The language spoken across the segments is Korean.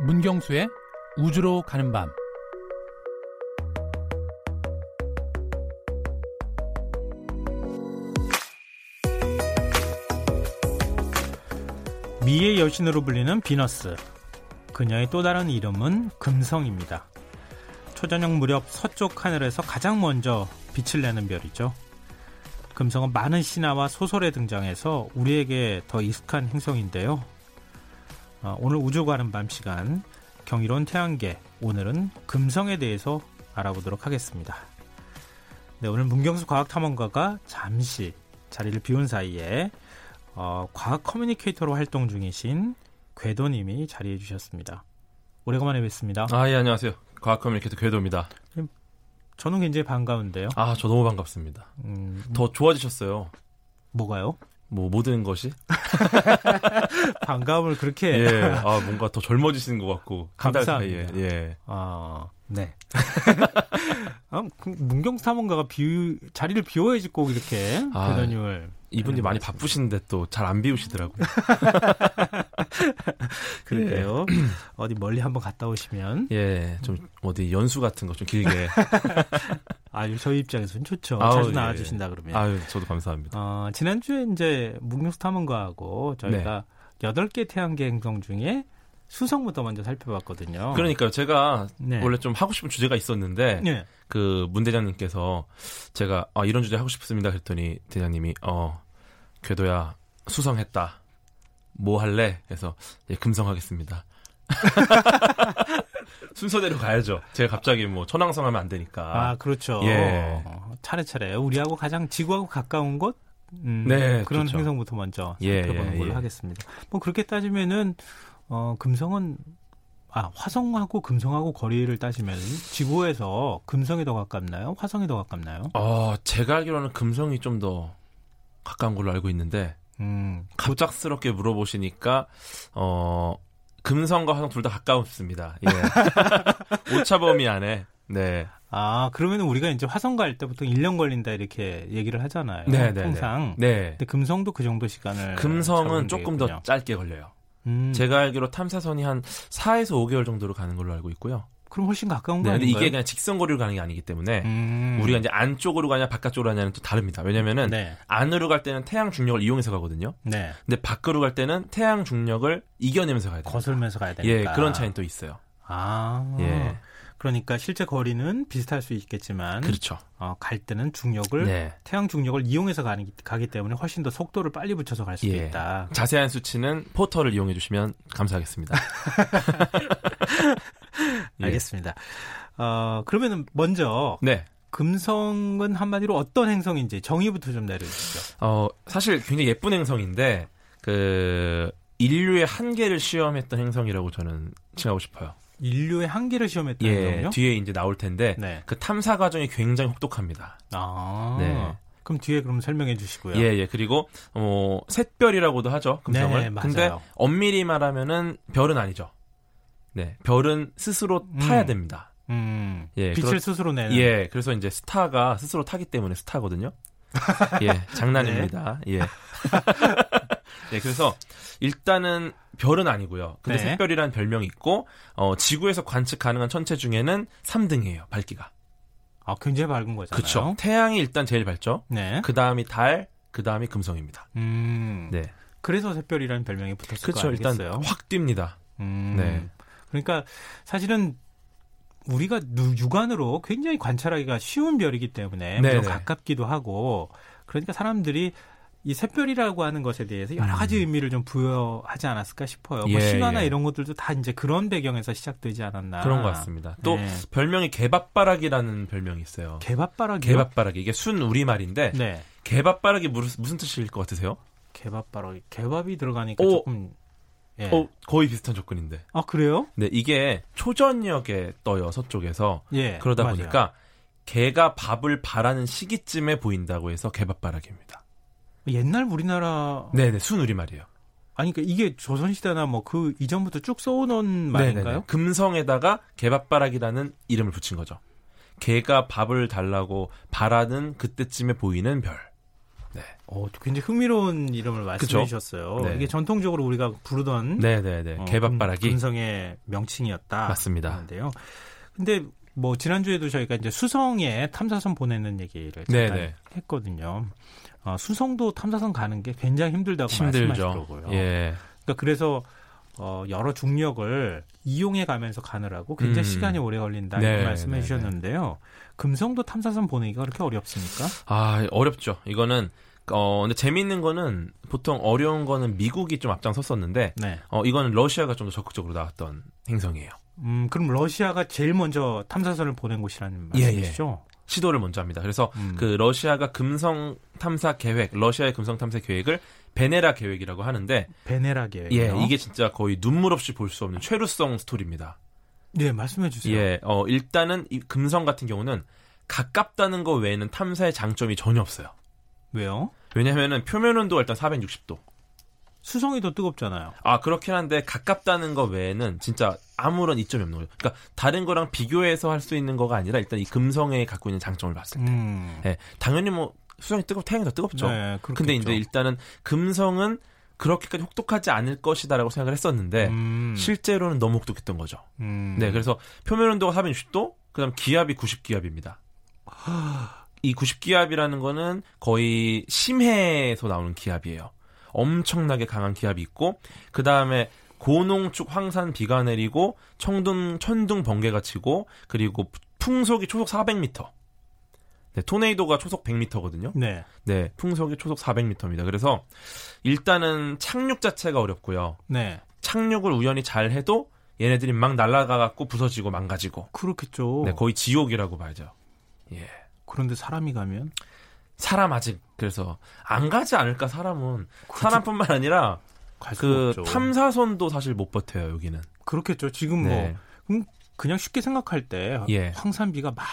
문경수의 우주로 가는 밤 미의 여신으로 불리는 비너스. 그녀의 또 다른 이름은 금성입니다. 초저녁 무렵 서쪽 하늘에서 가장 먼저 빛을 내는 별이죠. 금성은 많은 신화와 소설에 등장해서 우리에게 더 익숙한 행성인데요. 어, 오늘 우주 가는 밤 시간 경이로운 태양계 오늘은 금성에 대해서 알아보도록 하겠습니다. 네, 오늘 문경수 과학탐험가가 잠시 자리를 비운 사이에 어, 과학 communicator로 활동 중이신 궤도님이 자리해 주셨습니다. 오래간만에 뵙습니다. 아, 예, 안녕하세요. 과학 communicator 궤도입니다. 저는 굉장히 반가운데요. 아, 저 너무 반갑습니다. 음, 더 좋아지셨어요. 뭐가요? 뭐, 모든 것이? 반가움을 그렇게 예. 아, 뭔가 더 젊어지시는 것 같고. 감사합니다. 예. 아, 네. 아, 그 문경수 탐험가가 비 자리를 비워야지 꼭 이렇게 아, 궤도님을 이분이 네, 많이. 바쁘신데 또 잘 안 비우시더라고요. 그래요. 어디 멀리 한번 갔다 오시면 예. 좀, 어디 연수 같은 거 좀 길게. 아유 저희 입장에서는 좋죠. 아우, 자주 예. 나와주신다 그러면. 아유, 저도 감사합니다. 어, 지난주에 이제 문경수 탐험가하고 저희가 여덟 개 태양계 행성 중에 수성부터 먼저 살펴봤거든요. 그러니까요. 제가 네. 원래 좀 하고 싶은 주제가 있었는데, 네. 그문 대장님께서 제가 아, 이런 주제 하고 싶습니다 그랬더니 대장님이 어 궤도야 수성했다 뭐 할래 해서 예 금성하겠습니다 순서대로 가야죠 제가 갑자기 뭐 천왕성 하면 안 되니까 아, 그렇죠. 예. 어, 차례차례 우리하고 가장 지구하고 가까운 곳 음, 네, 그런 좋죠. 행성부터 먼저 예, 살펴보는 예, 걸로 예. 하겠습니다. 뭐 그렇게 따지면은 어, 금성은 아 화성하고 금성하고 거리를 따지면 지구에서 금성이 더 가깝나요? 화성이 더 가깝나요? 어 제가 알기로는 금성이 좀 더 가까운 걸로 알고 있는데 음, 갑작스럽게 물어보시니까 어 금성과 화성 둘 다 가까웠습니다 예 오차 범위 안에 네 아 그러면 우리가 이제 화성 갈 때 보통 1년 걸린다 이렇게 얘기를 하잖아요. 네, 네, 항상. 네. 근데 금성도 그 정도 시간을 금성은 조금 되겠군요. 더 짧게 걸려요. 음, 제가 알기로 탐사선이 한 4에서 5개월 정도로 가는 걸로 알고 있고요. 그럼 훨씬 가까운 거 네, 아닌가요? 이게 그냥 직선 거리로 가는 게 아니기 때문에 음, 우리가 이제 안쪽으로 가냐 바깥쪽으로 가냐는 또 다릅니다. 왜냐면은 네, 안으로 갈 때는 태양 중력을 이용해서 가거든요. 네. 근데 밖으로 갈 때는 태양 중력을 이겨내면서 가야 돼요. 거슬면서 가야 예, 되니까. 그런 차이는 또 있어요. 아, 예. 그러니까 실제 거리는 비슷할 수 있겠지만 그렇죠. 어, 갈 때는 중력을 네. 태양 중력을 이용해서 가기, 가기 때문에 훨씬 더 속도를 빨리 붙여서 갈 수도 예. 있다. 자세한 수치는 포털을 이용해 주시면 감사하겠습니다. 예. 알겠습니다. 어, 그러면은 먼저 네. 금성은 한마디로 어떤 행성인지 정의부터 좀 내려주시죠. 어, 사실 굉장히 예쁜 행성인데 그 인류의 한계를 시험했던 행성이라고 저는 칭하고 싶어요. 인류의 한계를 시험했다는 예, 행성이요? 뒤에 이제 나올 텐데 네. 그 탐사 과정이 굉장히 혹독합니다. 아. 네. 그럼 뒤에 그럼 설명해 주시고요. 예, 예. 그리고 어, 샛별이라고도 하죠. 금성을. 네, 맞아요. 근데 엄밀히 말하면은 별은 아니죠. 네. 별은 스스로 타야 음. 됩니다. 음. 예, 빛을 그렇- 스스로 내는. 예. 그래서 이제 스타가 스스로 타기 때문에 스타거든요. 예, 장난입니다. 네. 예. 예, 그래서 일단은 별은 아니고요. 근데 네. 샛별이라는 별명이 있고 어, 지구에서 관측 가능한 천체 중에는 3등이에요. 밝기가. 아, 굉장히 밝은 거잖아요. 그렇죠. 태양이 일단 제일 밝죠. 네. 그 다음이 달, 그 다음이 금성입니다. 음. 네. 그래서 샛별이라는 별명이 붙었을 거 그렇죠. 일단? 확 뜁니다. 음. 네. 그러니까 사실은 우리가 누- 육안으로 굉장히 관찰하기가 쉬운 별이기 때문에 네네. 가깝기도 하고 그러니까 사람들이 이 샛별이라고 하는 것에 대해서 여러 가지 의미를 좀 부여하지 않았을까 싶어요. 뭐 음. 예, 신화나 예. 이런 것들도 다 이제 그런 배경에서 시작되지 않았나. 그런 것 같습니다. 또 네. 별명이 개밥바락이라는 별명이 있어요. 개밥바락이요? 개밥바락이 이게 순 우리 말인데 네. 개밥바락이 무슨, 뜻일 것 같으세요? 개밥바락. 개밥이 들어가니까 오. 조금 예. 어, 거의 비슷한 조건인데. 아, 그래요? 네, 이게 초저녁에 떠요, 서쪽에서. 예. 그러다 맞아요. 보니까 개가 밥을 바라는 시기쯤에 보인다고 해서 개밥바락입니다. 옛날 우리나라 네네, 순 우리말이에요. 아니 그러니까 이게 조선시대나 뭐 그 이전부터 쭉 써오는 말인가요? 네네네. 금성에다가 개밥바락이라는 이름을 붙인 거죠. 개가 밥을 달라고 바라는 그때쯤에 보이는 별. 네. 어, 굉장히 흥미로운 이름을 말씀해? 주셨어요. 네. 이게 전통적으로 우리가 부르던 네네네. 어, 개밥바라기. 금, 성의 명칭이었다. 맞습니다. 하는데요. 근데 뭐 지난주에도 저희가 이제 수성에 탐사선 보내는 얘기를 잠깐 네네. 했거든요. 어, 수성도 탐사선 가는 게 굉장히 힘들다고 힘들죠. 말씀하시더라고요. 예. 그러니까 그래서 어, 여러 중력을 이용해 가면서 가느라고 굉장히 음. 시간이 오래 걸린다 네, 이렇게 말씀해 네, 주셨는데요. 금성도 탐사선 보내기가 그렇게 어렵습니까? 아, 어렵죠. 이거는 어 근데 재미있는 거는 보통 어려운 거는 미국이 좀 앞장섰었는데 네. 어 이거는 러시아가 좀 더 적극적으로 나왔던 행성이에요. 음, 그럼 러시아가 제일 먼저 탐사선을 보낸 곳이라는 예, 예. 말씀이시죠? 시도를 먼저 합니다. 그래서 음. 그 러시아가 금성 탐사 계획, 러시아의 금성 탐사 계획을 베네라 계획이라고 하는데 베네라 계획. 예, 이게 진짜 거의 눈물 없이 볼 수 없는 최루성 스토리입니다. 네, 말씀해 주세요. 예, 어 일단은 이 금성 같은 경우는 가깝다는 거 외에는 탐사의 장점이 전혀 없어요. 왜요? 왜냐하면은 표면 온도가 일단 460도. 수성이 더 뜨겁잖아요. 아 그렇긴 한데 가깝다는 거 외에는 진짜 아무런 이점이 없는 거예요. 그러니까 다른 거랑 비교해서 할 수 있는 거가 아니라 일단 이 금성에 갖고 있는 장점을 봤을 때, 음. 예, 당연히 뭐 수성이 뜨겁, 태양이 더 뜨겁죠. 네, 그렇겠죠. 근데 이제 일단은 금성은 그렇게까지 혹독하지 않을 것이다라고 생각을 했었는데 음. 실제로는 너무 혹독했던 거죠. 음. 네, 그래서 표면 온도가 460도, 그다음 기압이 90기압입니다. 이 90기압이라는 거는 거의 심해에서 나오는 기압이에요. 엄청나게 강한 기압이 있고 그 다음에 고농축 황산 비가 내리고 청둥 천둥 번개가 치고 그리고 풍속이 초속 400m. 네, 토네이도가 초속 100m거든요. 네. 네, 풍속이 초속 400m입니다. 그래서 일단은 착륙 자체가 어렵고요. 네. 착륙을 우연히 잘 해도 얘네들이 막 날아가 갖고 부서지고 망가지고 그렇겠죠. 네, 거의 지옥이라고 봐야죠. 예. 그런데 사람이 가면 사람 아직 그래서 안 가지 않을까 사람은 그렇죠. 사람뿐만 아니라 그 없죠. 탐사선도 사실 못 버텨요 여기는. 그렇겠죠. 지금 네. 뭐 그냥 쉽게 생각할 때 예. 황산비가 막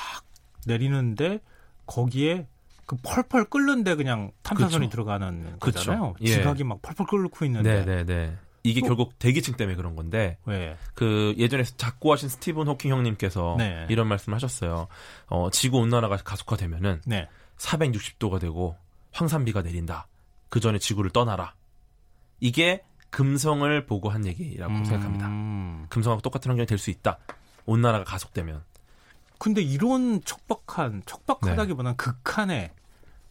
내리는데 거기에 그 펄펄 끓는데 그냥 탐사선이 그쵸. 들어가는 그쵸. 거잖아요. 예. 지각이 막 펄펄 끓고 있는데 네네네. 이게 또- 결국 대기층 때문에 그런 건데 왜? 그 예전에 작고하신 스티븐 호킹 형님께서 네. 이런 말씀을 하셨어요. 어, 지구 온난화가 가속화되면은 네. 460도가 되고 황산비가 내린다. 그 전에 지구를 떠나라. 이게 금성을 보고 한 얘기라고 생각합니다. 음. 금성하고 똑같은 환경이 될 수 있다. 온난화가 가속되면. 근데 이런 척박한 척박하다기보다는 극한의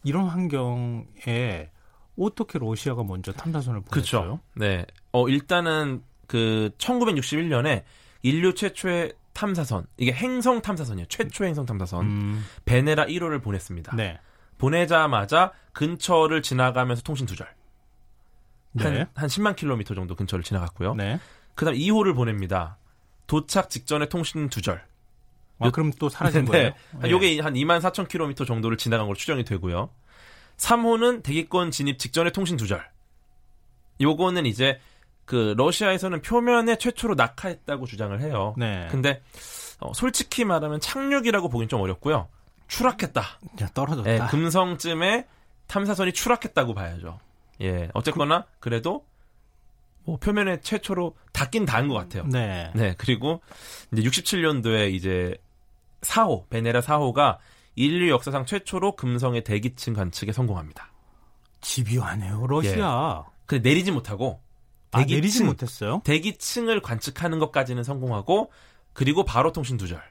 이런 환경에 어떻게 러시아가 먼저 탐사선을 보냈어요? 그렇죠. 네. 어 일단은 그 1961년에 인류 최초의 탐사선 이게 행성 탐사선이에요. 최초 행성 탐사선 음. 베네라 1호를 보냈습니다. 네. 보내자마자 근처를 지나가면서 통신 두절. 한, 네. 한 10만 킬로미터 정도 근처를 지나갔고요. 네. 그다음 2호를 보냅니다. 도착 직전에 통신 두절. 아, 그럼 또 사라진 네. 거예요? 한 요게 한 2만 4천 킬로미터 정도를 지나간 걸로 추정이 되고요. 3호는 대기권 진입 직전에 통신 두절. 요거는 이제 그 러시아에서는 표면에 최초로 낙하했다고 주장을 해요. 네. 근데 어, 솔직히 말하면 착륙이라고 보긴 좀 어렵고요. 추락했다. 야, 떨어졌다. 예, 금성쯤에 탐사선이 추락했다고 봐야죠. 예, 어쨌거나 그 래도 뭐 표면에 최초로 닿긴 닿은 것 같아요. 네. 네, 그리고 이제 67년도에 이제 4호, 베네라 4호가 인류 역사상 최초로 금성의 대기층 관측에 성공합니다. 집요하네요, 러시아. 근데 내리지 못하고 아, 내리지 못했어요? 대기층을 관측하는 것까지는 성공하고 그리고 바로 통신 두절.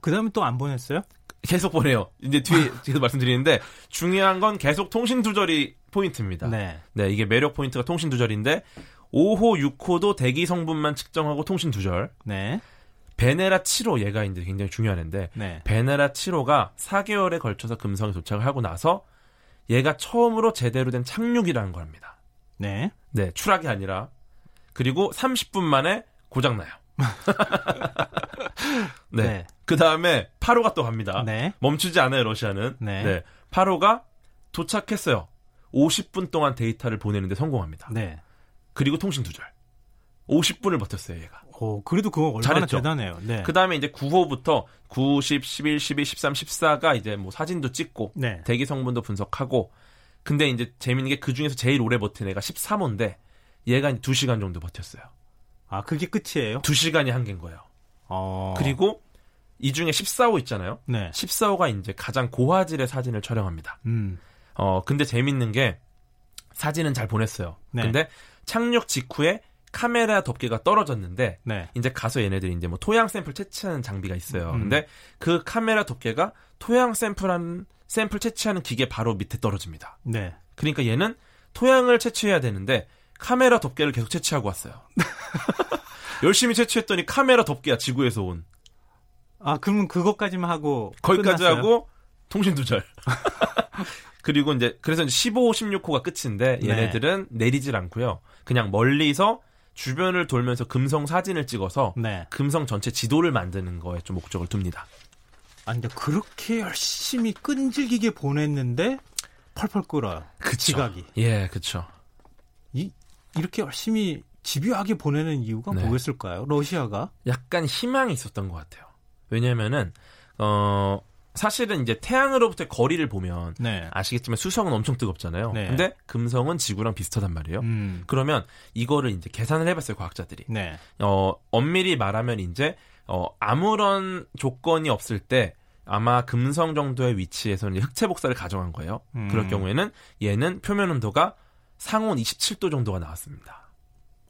그 다음에 또 안 보냈어요? 계속 보내요. 이제 뒤에 계속 말씀드리는데 중요한 건 계속 통신 두절이 포인트입니다. 네. 네, 이게 매력 포인트가 통신 두절인데 5호, 6호도 대기 성분만 측정하고 통신 두절. 네. 베네라 7호 얘가 이제 굉장히 중요한 애인데 네. 베네라 7호가 4개월에 걸쳐서 금성에 도착을 하고 나서 얘가 처음으로 제대로 된 착륙이라는 겁니다. 네. 네, 추락이 아니라 그리고 30분 만에 고장 나요. 네. 네. 그 다음에 8호가 또 갑니다. 네. 멈추지 않아요, 러시아는. 네. 8호가 도착했어요. 50분 동안 데이터를 보내는데 성공합니다. 네. 그리고 통신 두절. 50분을 버텼어요, 얘가. 오, 그래도 그거 얼마나 잘했죠. 대단해요. 네. 그 다음에 이제 9호부터 9, 10, 11, 12, 13, 14가 이제 뭐 사진도 찍고 네. 대기 성분도 분석하고 근데 이제 재밌는 게 그 중에서 제일 오래 버틴 애가 13호인데 얘가 이제 2시간 정도 버텼어요. 아, 그게 끝이에요? 2시간이 한계인 거예요. 어. 그리고 이 중에 14호 있잖아요. 네. 14호가 이제 가장 고화질의 사진을 촬영합니다. 음. 어 근데 재밌는 게 사진은 잘 보냈어요. 네. 근데 착륙 직후에 카메라 덮개가 떨어졌는데 네. 이제 가서 얘네들이 이제 뭐 토양 샘플 채취하는 장비가 있어요. 음. 근데 그 카메라 덮개가 토양 샘플한 샘플 채취하는 기계 바로 밑에 떨어집니다. 네. 그러니까 얘는 토양을 채취해야 되는데 카메라 덮개를 계속 채취하고 왔어요. 열심히 채취했더니 카메라 덮개야 지구에서 온. 아, 그러면 그것까지만 하고 거기까지 끝났어요? 하고 통신 두절. 그리고 이제 그래서 이제 15, 16호가 끝인데 네. 얘네들은 내리질 않고요. 그냥 멀리서 주변을 돌면서 금성 사진을 찍어서 네. 금성 전체 지도를 만드는 거에 좀 목적을 둡니다. 아, 근데 그렇게 열심히 끈질기게 보냈는데 펄펄 끓어요. 지각이. 예, 그쵸. 이, 이렇게 열심히 집요하게 보내는 이유가 네. 뭐였을까요? 러시아가? 약간 희망이 있었던 것 같아요. 왜냐면은, 어, 사실은 이제 태양으로부터의 거리를 보면 네. 아시겠지만 수성은 엄청 뜨겁잖아요. 네. 근데 금성은 지구랑 비슷하단 말이에요. 음. 그러면 이거를 이제 계산을 해봤어요, 과학자들이. 네. 어, 엄밀히 말하면 이제, 어, 아무런 조건이 없을 때 아마 금성 정도의 위치에서는 흑체 복사를 가정한 거예요. 음. 그럴 경우에는 얘는 표면 온도가 상온 27도 정도가 나왔습니다.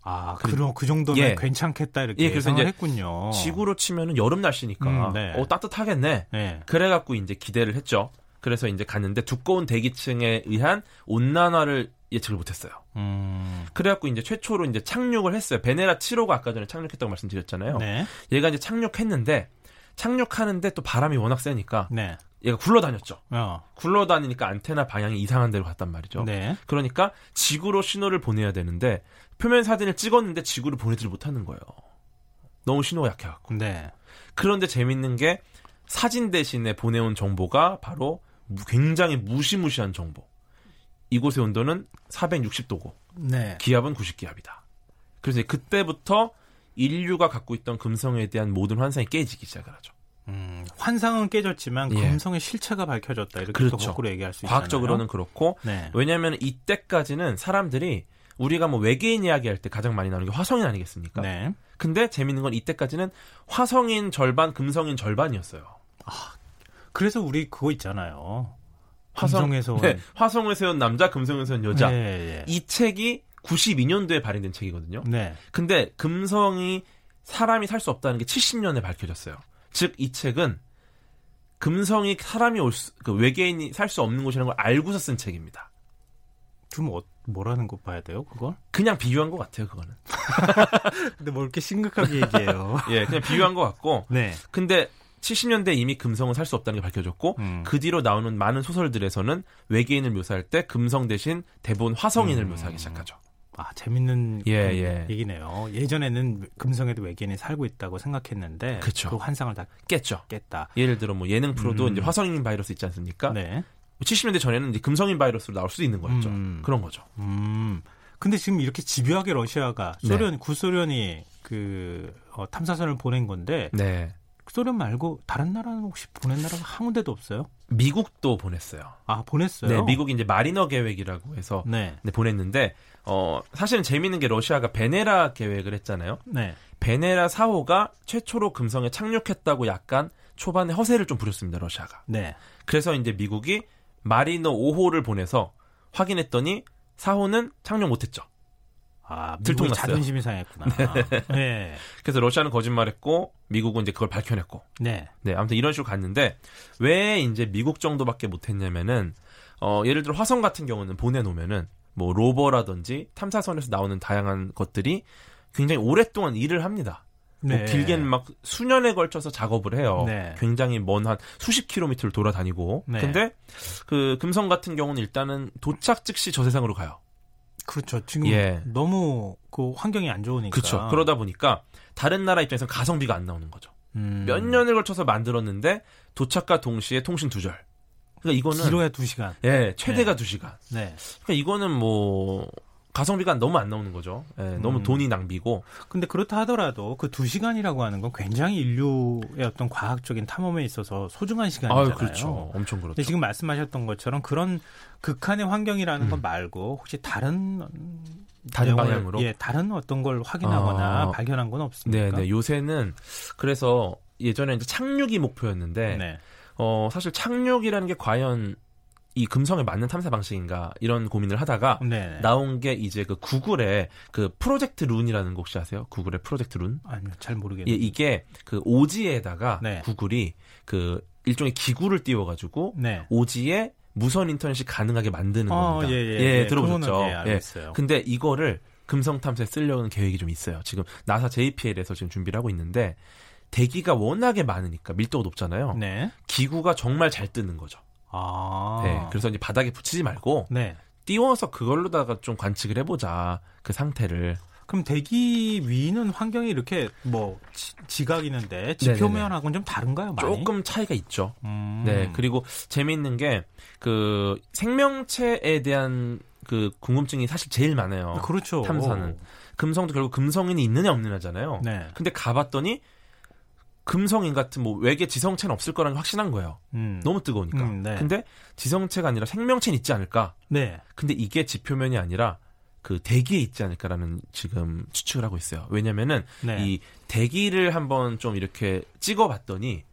아, 그- 그럼 그 정도면 예. 괜찮겠다 이렇게 예, 그래서 이제 했군요. 지구로 치면은 여름 날씨니까 음, 네. 어, 따뜻하겠네. 네. 그래 갖고 이제 기대를 했죠. 그래서 이제 갔는데 두꺼운 대기층에 의한 온난화를 예측을 못했어요. 음. 그래갖고 이제 최초로 이제 착륙을 했어요. 베네라 7호가 아까 전에 착륙했다고 말씀드렸잖아요. 네. 얘가 이제 착륙했는데 착륙하는데 또 바람이 워낙 세니까 네. 얘가 굴러다녔죠. 어. 굴러다니니까 안테나 방향이 이상한 데로 갔단 말이죠. 네. 그러니까 지구로 신호를 보내야 되는데 표면 사진을 찍었는데 지구를 보내지를 못하는 거예요. 너무 신호가 약해갖고. 네. 그런데 재밌는 게 사진 대신에 보내온 정보가 바로 무- 굉장히 무시무시한 정보. 이곳의 온도는 460도고 네. 기압은 90기압이다. 그래서 그때부터 인류가 갖고 있던 금성에 대한 모든 환상이 깨지기 시작을 하죠. 음, 환상은 깨졌지만 예. 금성의 실체가 밝혀졌다 이렇게 또 그렇죠. 거꾸로 얘기할 수 있잖아요. 과학적으로는 그렇고 네. 왜냐하면 이때까지는 사람들이 우리가 뭐 외계인 이야기할 때 가장 많이 나오는 게 화성인 아니겠습니까? 네. 근데 재밌는 건 이때까지는 화성인 절반, 금성인 절반이었어요. 그래서 우리 그거 있잖아요. 화성- 금성에서 온 네, 화성에서 온 남자, 금성에서 온 여자. 네. 이 책이 92년도에 발행된 책이거든요. 네. 근데 금성이 사람이 살 수 없다는 게 70년에 밝혀졌어요. 즉 이 책은 금성이 사람이 올 수, 그 외계인이 살 수 없는 곳이라는 걸 알고서 쓴 책입니다. 그럼 어, 뭐라는 거 봐야 돼요, 그걸? 그냥 비유한 것 같아요, 그거는. 근데 뭐 이렇게 심각하게 얘기해요. 예, 그냥 비유한 것 같고. 네. 근데 70년대 이미 금성은 살 수 없다는 게 밝혀졌고 음. 그 뒤로 나오는 많은 소설들에서는 외계인을 묘사할 때 금성 대신 대부분 화성인을 음. 묘사하기 시작하죠. 아, 재밌는 예, 그 예. 얘기네요. 예전에는 금성에도 외계인이 살고 있다고 생각했는데 그쵸. 그 환상을 다 깼죠. 깼다. 예를 들어 뭐 예능 프로도 음. 이제 화성인 바이러스 있지 않습니까? 네. 70년대 전에는 이제 금성인 바이러스로 나올 수도 있는 거였죠. 음. 그런 거죠. 음. 근데 지금 이렇게 집요하게 러시아가 네. 소련 구소련이 그 어, 탐사선을 보낸 건데 네. 소련 말고 다른 나라는 혹시 보낸 나라가 한 군데도 없어요? 미국도 보냈어요. 아 보냈어요. 네, 미국이 이제 마리너 계획이라고 해서 네. 네, 보냈는데 어 사실은 재미있는 게 러시아가 베네라 계획을 했잖아요. 네. 베네라 4호가 최초로 금성에 착륙했다고 약간 초반에 허세를 좀 부렸습니다, 러시아가. 네. 그래서 이제 미국이 마리너 5호를 보내서 확인했더니 4호는 착륙 못했죠. 아, 들통났어요. 자존심이 상했구나. 네. 그래서 러시아는 거짓말했고 미국은 이제 그걸 밝혀냈고. 네. 네, 아무튼 이런 식으로 갔는데 왜 이제 미국 정도밖에 못했냐면은 어 예를 들어 화성 같은 경우는 보내놓으면은 뭐 로버라든지 탐사선에서 나오는 다양한 것들이 굉장히 오랫동안 일을 합니다. 뭐 네. 길게는 막 수년에 걸쳐서 작업을 해요. 네. 굉장히 먼 한 수십 킬로미터를 돌아다니고. 네. 근데 그 금성 같은 경우는 일단은 도착 즉시 저 세상으로 가요. 그렇죠. 지금 예. 너무 그 환경이 안 좋으니까. 그렇죠. 그러다 보니까 다른 나라 입장에서 가성비가 안 나오는 거죠. 음. 몇 년을 걸쳐서 만들었는데 도착과 동시에 통신 두절. 그러니까 이거는 길어야 두 시간. 예, 최대가 두 시간. 네. 그러니까 이거는 뭐 가성비가 너무 안 나오는 거죠. 예, 너무 음. 돈이 낭비고. 근데 그렇다 하더라도 그 두 시간이라고 하는 건 굉장히 인류의 어떤 과학적인 탐험에 있어서 소중한 시간이잖아요. 아유, 그렇죠. 엄청 그렇죠. 지금 말씀하셨던 것처럼 그런 극한의 환경이라는 음. 것 말고 혹시 다른 음, 다른 방향으로? 예, 다른 어떤 걸 확인하거나 아. 발견한 건 없습니까? 네, 네. 요새는 그래서 예전에 이제 착륙이 목표였는데 네. 어, 사실 착륙이라는 게 과연 이 금성에 맞는 탐사 방식인가 이런 고민을 하다가 네. 나온 게 이제 그 구글의 그 프로젝트 룬이라는 거 혹시 아세요? 구글의 프로젝트 룬? 아니요, 잘 예, 모르겠네요. 이게 그 오지에다가 네. 구글이 그 일종의 기구를 띄워가지고 네. 오지에 무선 인터넷이 가능하게 만드는 어, 겁니다. 예, 예, 예. 들어보셨죠? 예, 알고 예. 있어요. 근데 이거를 금성 탐사에 쓰려는 계획이 좀 있어요. 지금 나사 JPL에서 지금 준비를 하고 있는데 대기가 워낙에 많으니까 밀도가 높잖아요. 네. 기구가 정말 잘 뜨는 거죠. 아. 네, 그래서 이제 바닥에 붙이지 말고 네. 띄워서 그걸로다가 좀 관측을 해보자 그 상태를. 그럼 대기 위는 환경이 이렇게 뭐 지, 각이는데 지표면하고는 좀 다른가요? 많이? 조금 차이가 있죠. 음. 네, 그리고 재미있는 게 그 생명체에 대한 그 궁금증이 사실 제일 많아요. 그렇죠. 탐사는. 금성도 결국 금성인이 있느냐 없느냐잖아요. 네. 근데 가봤더니 금성인 같은 뭐 외계 지성체는 없을 거라는 게 확신한 거예요. 음. 너무 뜨거우니까. 음, 네. 근데 지성체가 아니라 생명체는 있지 않을까? 네. 근데 이게 지표면이 아니라 그 대기에 있지 않을까라는 지금 추측을 하고 있어요. 왜냐면은 네. 이 대기를 한번 좀 이렇게 찍어봤더니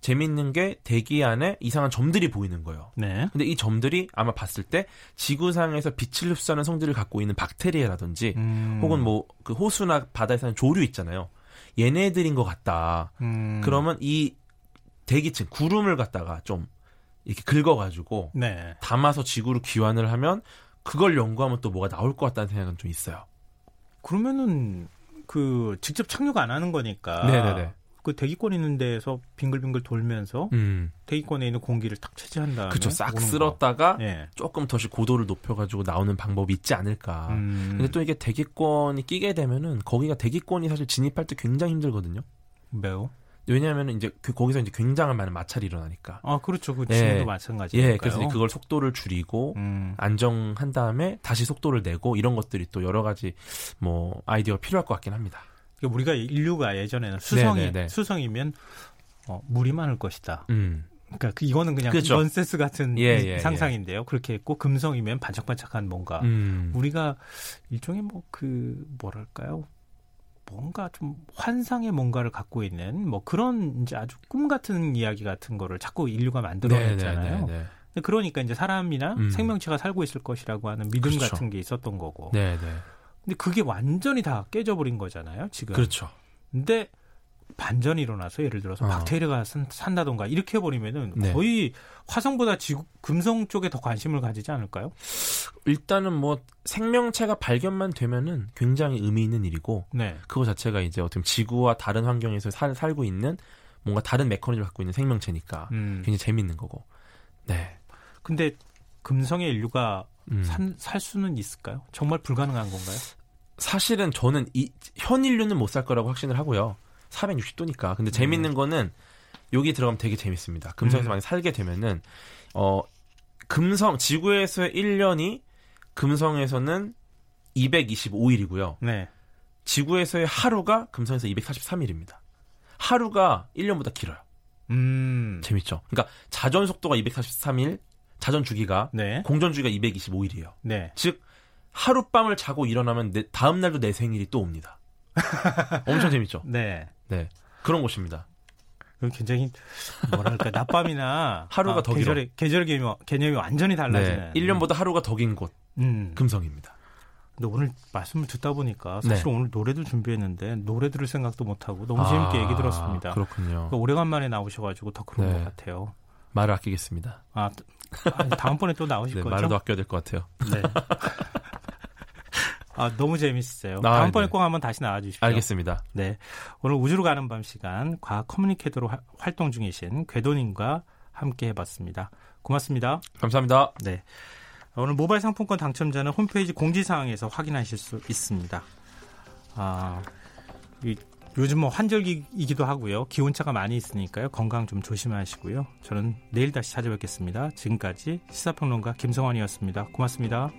재밌는 게 대기 안에 이상한 점들이 보이는 거예요. 네. 근데 이 점들이 아마 봤을 때 지구상에서 빛을 흡수하는 성질을 갖고 있는 박테리아라든지 음. 혹은 뭐 그 호수나 바다에 사는 조류 있잖아요. 얘네들인 것 같다. 음. 그러면 이 대기층 구름을 갖다가 좀 이렇게 긁어가지고 네. 담아서 지구로 귀환을 하면 그걸 연구하면 또 뭐가 나올 것 같다는 생각은 좀 있어요. 그러면은 그 직접 착륙 안 하는 거니까. 네네네. 그 대기권 있는 데에서 빙글빙글 돌면서 음, 대기권에 있는 공기를 탁 차지한 다음에 그쵸. 싹. 쓸었다가 예. 조금 더씩 고도를 높여가지고 나오는 방법이 있지 않을까. 음. 근데 또 이게 대기권이 끼게 되면은 거기가 대기권이 사실 진입할 때 굉장히 힘들거든요. 매우. 왜냐하면 이제 그 거기서 이제 굉장히 많은 마찰이 일어나니까. 아 그렇죠. 그 예. 지금도 마찬가지니까요. 예, 그래서 그걸 속도를 줄이고 음. 안정한 다음에 다시 속도를 내고 이런 것들이 또 여러 가지 뭐 아이디어가 필요할 것 같긴 합니다. 우리가 인류가 예전에는 수성이 네네네. 수성이면 어, 물이 많을 것이다. 음, 그러니까 그 이거는 그냥 그렇죠. 넌센스 같은 예, 이- 예, 상상인데요. 그렇게 했고 금성이면 반짝반짝한 뭔가 음. 우리가 일종의 뭐 그 뭐랄까요? 뭔가 좀 환상의 뭔가를 갖고 있는 뭐 그런 이제 아주 꿈 같은 이야기 같은 거를 자꾸 인류가 만들어냈잖아요. 네, 네, 그러니까 이제 사람이나 음. 생명체가 살고 있을 것이라고 하는 믿음 그렇죠. 같은 게 있었던 거고. 네, 네. 근데 그게 완전히 다 깨져버린 거잖아요, 지금. 그렇죠. 근데 반전이 일어나서 예를 들어서 어. 박테리아가 산, 산다던가 이렇게 해버리면은 네. 거의 화성보다 지구, 금성 쪽에 더 관심을 가지지 않을까요? 일단은 뭐 생명체가 발견만 되면은 굉장히 의미 있는 일이고 네. 그거 자체가 이제 어떻게 보면 지구와 다른 환경에서 살, 살고 있는 뭔가 다른 메커니즘을 갖고 있는 생명체니까 음. 굉장히 재밌는 거고. 네. 근데 금성의 인류가 음. 산- 살 수는 있을까요? 정말 불가능한 건가요? 사실은 저는 이, 현 인류는 못 살 거라고 확신을 하고요. 460도니까. 근데 재밌는 거는 여기 들어가면 되게 재밌습니다. 금성에서 음. 만약 살게 되면은 어 금성 지구에서의 1년이 금성에서는 225일이고요. 네. 지구에서의 하루가 금성에서 243일입니다. 하루가 1년보다 길어요. 음. 재밌죠? 그러니까 자전 속도가 243일, 자전 주기가 네. 공전 주기가 225일이에요. 네. 즉 하룻밤을 자고 일어나면 내, 다음 날도 내 생일이 또 옵니다. 엄청 재밌죠? 네. 네. 그런 곳입니다. 굉장히 뭐랄까 낮밤이나 하루가 아, 더 길어. 계절의 계절 개념, 개념이 완전히 달라지는. 네. 1년보다 하루가 더 긴 곳, 음. 금성입니다. 근데 오늘 말씀을 듣다 보니까 사실 네. 오늘 노래도 준비했는데 노래 들을 생각도 못 하고 너무 재밌게 얘기 들었습니다. 아, 그렇군요. 그러니까 오래간만에 나오셔가지고 더 그런 네. 것 같아요. 말을 아끼겠습니다. 아, 아니, 다음번에 또 나오실 네, 거죠? 말도 아껴야 될 것 같아요. 네. 아, 너무 재밌으세요. 아, 다음번에 네. 꼭 한번 다시 나와주십시오. 알겠습니다. 네. 오늘 우주로 가는 밤 시간 과학 커뮤니케이터로 화- 활동 중이신 궤도님과 함께 해봤습니다. 고맙습니다. 감사합니다. 네. 오늘 모바일 상품권 당첨자는 홈페이지 공지사항에서 확인하실 수 있습니다. 아, 이, 요즘 뭐 환절기이기도 하고요. 기온차가 많이 있으니까요. 건강 좀 조심하시고요. 저는 내일 다시 찾아뵙겠습니다. 지금까지 시사평론가 김성환이었습니다. 고맙습니다.